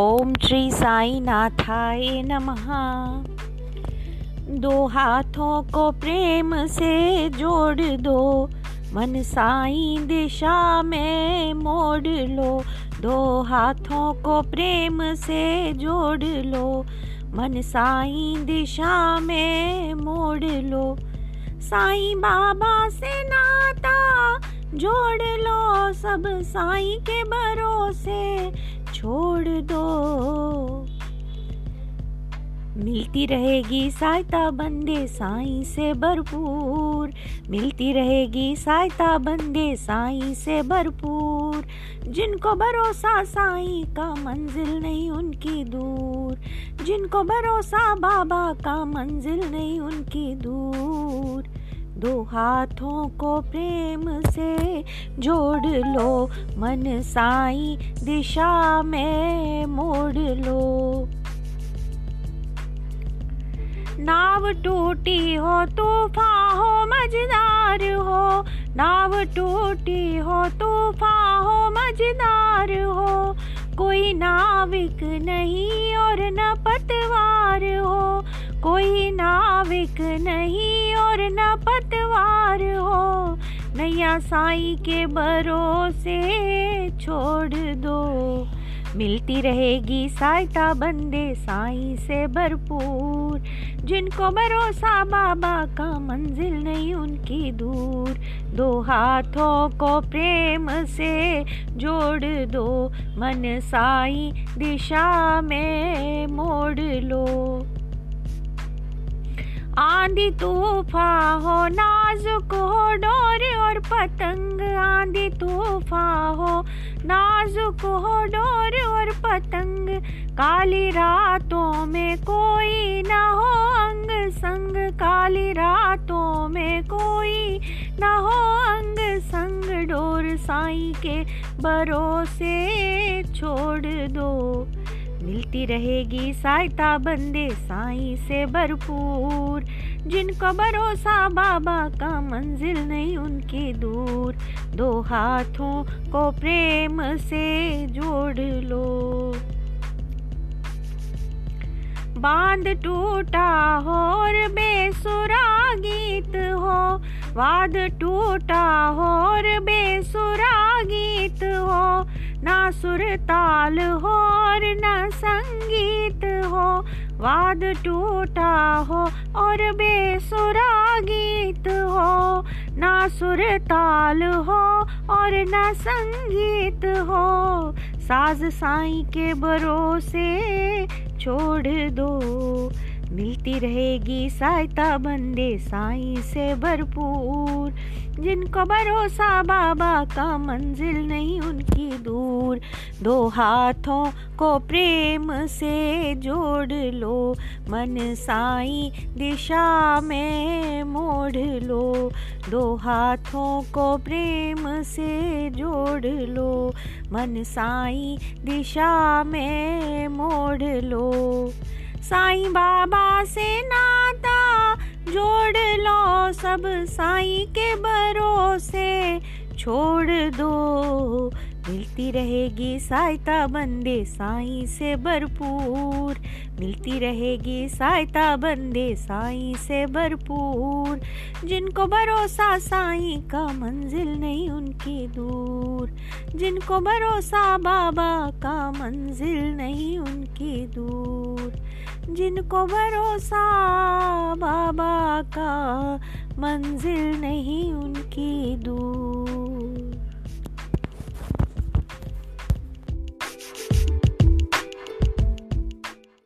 ओम श्री साई नाथाय नमः। दो हाथों को प्रेम से जोड़ दो, मन साई दिशा में मोड़ लो। दो हाथों को प्रेम से जोड़ लो, मन साई दिशा में मोड़ लो। साई बाबा से नाता जोड़ लो, सब साई के भरोसे छोड़ दो। मिलती रहेगी सहायता बंदे साई से भरपूर। मिलती रहेगी सहायता बंदे साई से भरपूर। जिनको भरोसा साई का मंजिल नहीं उनकी दूर। जिनको भरोसा बाबा का मंजिल नहीं उनकी दूर। दो हाथों को प्रेम से जोड़ लो मन साई दिशा में मोड़ लो। नाव टूटी हो तूफा हो मजदार हो। नाव टूटी हो तूफा हो मजदार हो। कोई नाविक नहीं और न पतवार हो। कोई नाविक नहीं और न पतवार हो। नैया साई के भरोसे छोड़ दो। मिलती रहेगी सहायता बंदे साई से भरपूर। जिनको भरोसा बाबा का मंजिल नहीं उनकी दूर। दो हाथों को प्रेम से जोड़ दो। मन साई दिशा में मोड़ लो। आंधी तूफा हो नाजुक हो डोर और पतंग। आंधी तूफा हो नाजुक हो डोर और पतंग। काली रातों में कोई ना हो अंग संग। काली रातों में कोई ना हो अंग संग। डोर साई के भरोसे छोड़ दो। मिलती रहेगी सहायता बंदे साई से भरपूर। जिनको भरोसा बाबा का मंजिल नहीं उनकी दूर। दो हाथों को प्रेम से जोड़ लो। बाँध टूटा हो बेसुरा गीत हो। वाद टूटा हो बेसुरा गीत हो। ना सुर ताल हो और न संगीत हो, वाद टूटा हो और बेसुरा गीत हो। ना सुर ताल हो और न संगीत हो, साज साई के भरोसे छोड़ दो। मिलती रहेगी सहायता बंदे साई से भरपूर, जिनको भरोसा बाबा का मंजिल नहीं उनकी दूर। दो हाथों को प्रेम से जोड़ लो। मन साई दिशा में मोड़ लो। दो हाथों को प्रेम से जोड़ लो। मन साई दिशा में मोड़ लो। साईं बाबा से नाता जोड़ लो। सब साईं के भरोसे छोड़ दो। मिलती रहेगी सहायता बंदे साई से भरपूर। मिलती रहेगी सहायता बंदे साई से भरपूर। जिनको भरोसा साई का मंजिल नहीं उनकी दूर। जिनको भरोसा बाबा का मंजिल नहीं उनकी दूर। जिनको भरोसा बाबा का मंजिल नहीं उनकी